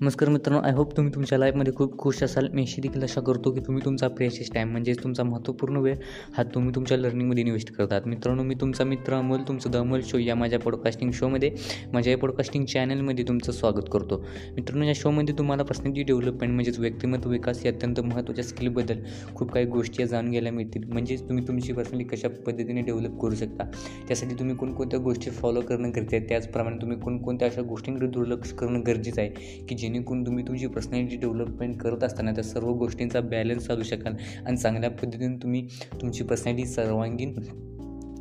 नमस्कार मित्रांनो I hope तुम्ही तुमच्या लाईफमध्ये खूप खुश असाल. मी अशी देखील आशा करतो की तुम्ही तुमचा प्रेशियस टाईम म्हणजेच तुमचा महत्त्वपूर्ण वेळ हा तुम्ही तुमच्या लर्निंगमध्ये इन्व्हेस्ट करतात. मित्रांनो मी तुमचा मित्र अमोल तुमचं द अमोल शो या माझ्या पॉडकास्टिंग शोमध्ये माझ्या या पॉडकास्टिंग चॅनलमध्ये तुमचं स्वागत करतो. मित्रांनो या शोमध्ये तुम्हाला पर्सनॅलिटी डेव्हलपमेंट म्हणजेच व्यक्तिमत्व विकास या अत्यंत महत्त्वाच्या स्किलबद्दल खूप काही गोष्टी जाणून घ्यायला मिळतील. म्हणजेच तुम्ही तुमची पर्सनॅलिटी कशा पद्धतीने डेव्हलप करू शकता? त्यासाठी तुम्ही कोणकोणत्या गोष्टी फॉलो करणं गरजेचं आहे? त्याचप्रमाणे तुम्ही कोणकोणत्या अशा गोष्टींकडे दुर्लक्ष करणं गरजेचं आहे? की जे जेणेकरून तुम्ही तुमची पर्सनॅलिटी डेव्हलपमेंट करत असताना त्या सर्व गोष्टींचा बॅलन्स साधू शकाल. आणि चांगल्या पद्धतीने तुम्ही तुमची पर्सनॅलिटी सर्वांगीण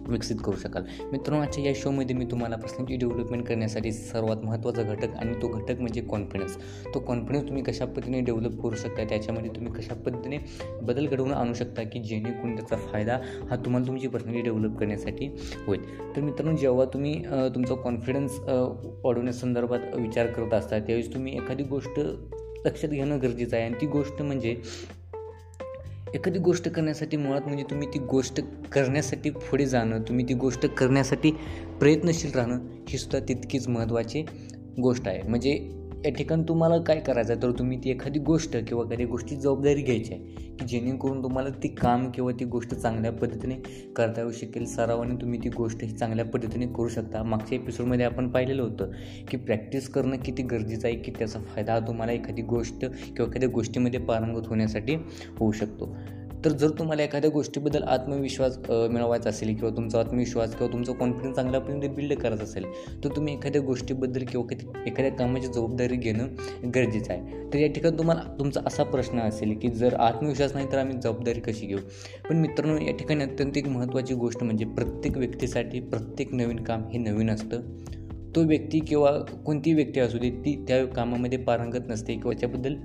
विकसित करू शकाल. मित्रांनो आजच्या या शोमध्ये मी तुम्हाला पर्सनॅलिटी डेव्हलपमेंट करण्यासाठी सर्वात महत्त्वाचा घटक आणि तो घटक म्हणजे कॉन्फिडन्स तो कॉन्फिडन्स तुम्ही कशा पद्धतीने डेव्हलप करू शकता त्याच्यामध्ये तुम्ही कशा पद्धतीने बदल घडवून आणू शकता की जेणेकरून त्याचा फायदा हा तुम्हाला तुमची पर्सनॅलिटी डेव्हलप करण्यासाठी होईल. तर मित्रांनो जेव्हा तुम्ही तुमचा कॉन्फिडन्स वाढवण्यासंदर्भात विचार करत असता त्यावेळेस तुम्ही एखादी गोष्ट लक्षात घेणं गरजेचं आहे. आणि ती गोष्ट म्हणजे एखादी गोष्ट करण्यासाठी मुळात म्हणजे तुम्ही ती गोष्ट करण्यासाठी पुढे जाणं तुम्ही ती गोष्ट करण्यासाठी प्रयत्नशील राहणं ही सुद्धा तितकीच महत्त्वाची गोष्ट आहे. म्हणजे या ठिकाणी तुम्हाला काय करायचं आहे? तर तुम्ही ती एखादी गोष्ट किंवा एखादी गोष्टी जबाबदारी घ्यायची आहे की जेणेकरून तुम्हाला ती काम किंवा ती गोष्ट चांगल्या पद्धतीने करता येऊ शकेल. सरावाने तुम्ही ती गोष्ट ही चांगल्या पद्धतीने करू शकता. मागच्या एपिसोडमध्ये आपण पाहिलेलं होतं की प्रॅक्टिस करणं किती गरजेचं आहे की त्याचा फायदा हा तुम्हाला एखादी गोष्ट किंवा एखाद्या गोष्टीमध्ये पारंगत होण्यासाठी होऊ शकतो. तर जर तुम्हाला एखाद्या गोष्टीबद्दल आत्मविश्वास मिळवायचा असेल किंवा तुमचा आत्मविश्वास किंवा तुमचा कॉन्फिडन्स चांगल्या पद्धतीने बिल्ड करायचा असेल तर तुम्ही एखाद्या गोष्टीबद्दल किंवा एखाद्या कामाची जबाबदारी घेणं गरजेचं आहे. तर या ठिकाणी तुम्हाला तुमचा असा प्रश्न असेल की जर आत्मविश्वास नाही तर आम्ही जबाबदारी कशी घेऊ? पण मित्रांनो या ठिकाणी अत्यंत एक महत्त्वाची गोष्ट म्हणजे प्रत्येक व्यक्तीसाठी प्रत्येक नवीन काम हे नवीन असतं. तो व्यक्ती किंवा कोणतीही व्यक्ती असू दे ती त्या कामामध्ये पारंगत नसते किंवा त्याबद्दल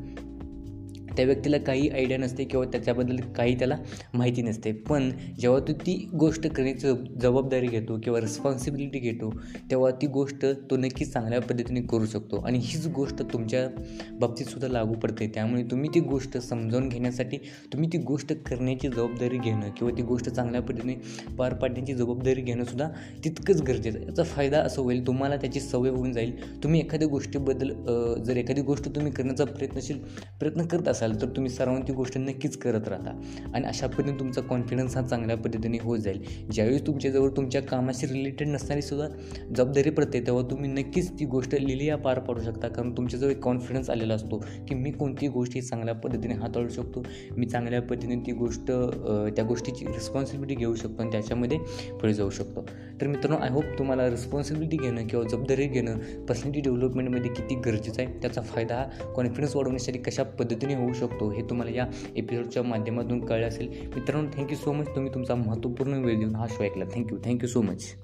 त्या व्यक्तीला काही आयडिया नसते किंवा त्याच्याबद्दल काही त्याला माहिती नसते. पण जेव्हा तू ती गोष्ट करण्याची जबाबदारी घेतो किंवा रिस्पॉन्सिबिलिटी घेतो तेव्हा ती गोष्ट तो नक्कीच चांगल्या पद्धतीने करू शकतो. आणि हीच गोष्ट तुमच्या बाबतीतसुद्धा लागू पडते. त्यामुळे तुम्ही ती गोष्ट समजावून घेण्यासाठी तुम्ही ती गोष्ट करण्याची जबाबदारी घेणं किंवा ती गोष्ट चांगल्या पद्धतीने पार पाडण्याची जबाबदारी घेणंसुद्धा तितकंच गरजेचं आहे. याचा फायदा असं होईल तुम्हाला त्याची सवय होऊन जाईल. तुम्ही एखाद्या गोष्टीबद्दल जर एखादी गोष्ट तुम्ही करण्याचा प्रयत्नशील प्रयत्न करत असाल असाल तर तुम्ही सर्वांनी ती गोष्ट नक्कीच करत राहता. आणि अशा पद्धतीने तुमचा कॉन्फिडन्स हा चांगल्या पद्धतीने होत जाईल. ज्यावेळी तुमच्याजवळ तुमच्या कामाशी रिलेटेड नसणारी सुद्धा जबाबदारी पडते तेव्हा तुम्ही नक्कीच ती गोष्ट लिलिया पार पाडू शकता. कारण तुमच्याजवळ एक कॉन्फिडन्स आलेला असतो की मी कोणती गोष्टी चांगल्या पद्धतीने हाताळू शकतो. मी चांगल्या पद्धतीने ती गोष्ट त्या गोष्टीची रिस्पॉन्सिबिलिटी घेऊ शकतो आणि त्याच्यामध्ये पुढे जाऊ शकतो. तर मित्रांनो आय होप तुम्हाला रिस्पॉन्सिबिलिटी घेणं किंवा जबाबदारी घेणं पर्सनॅलिटी डेव्हलपमेंटमध्ये किती गरजेचं आहे त्याचा फायदा हा कॉन्फिडन्स वाढवण्यासाठी कशा पद्धतीने होऊ शकतो. हे तुम्हाला या एपिसोडच्या माध्यमातून कळलं असेल. मित्रांनो थँक्यू सो मच तुम्ही तुमचा महत्त्वपूर्ण वेळ देऊन हा शो ऐकला. Thank you thank you so much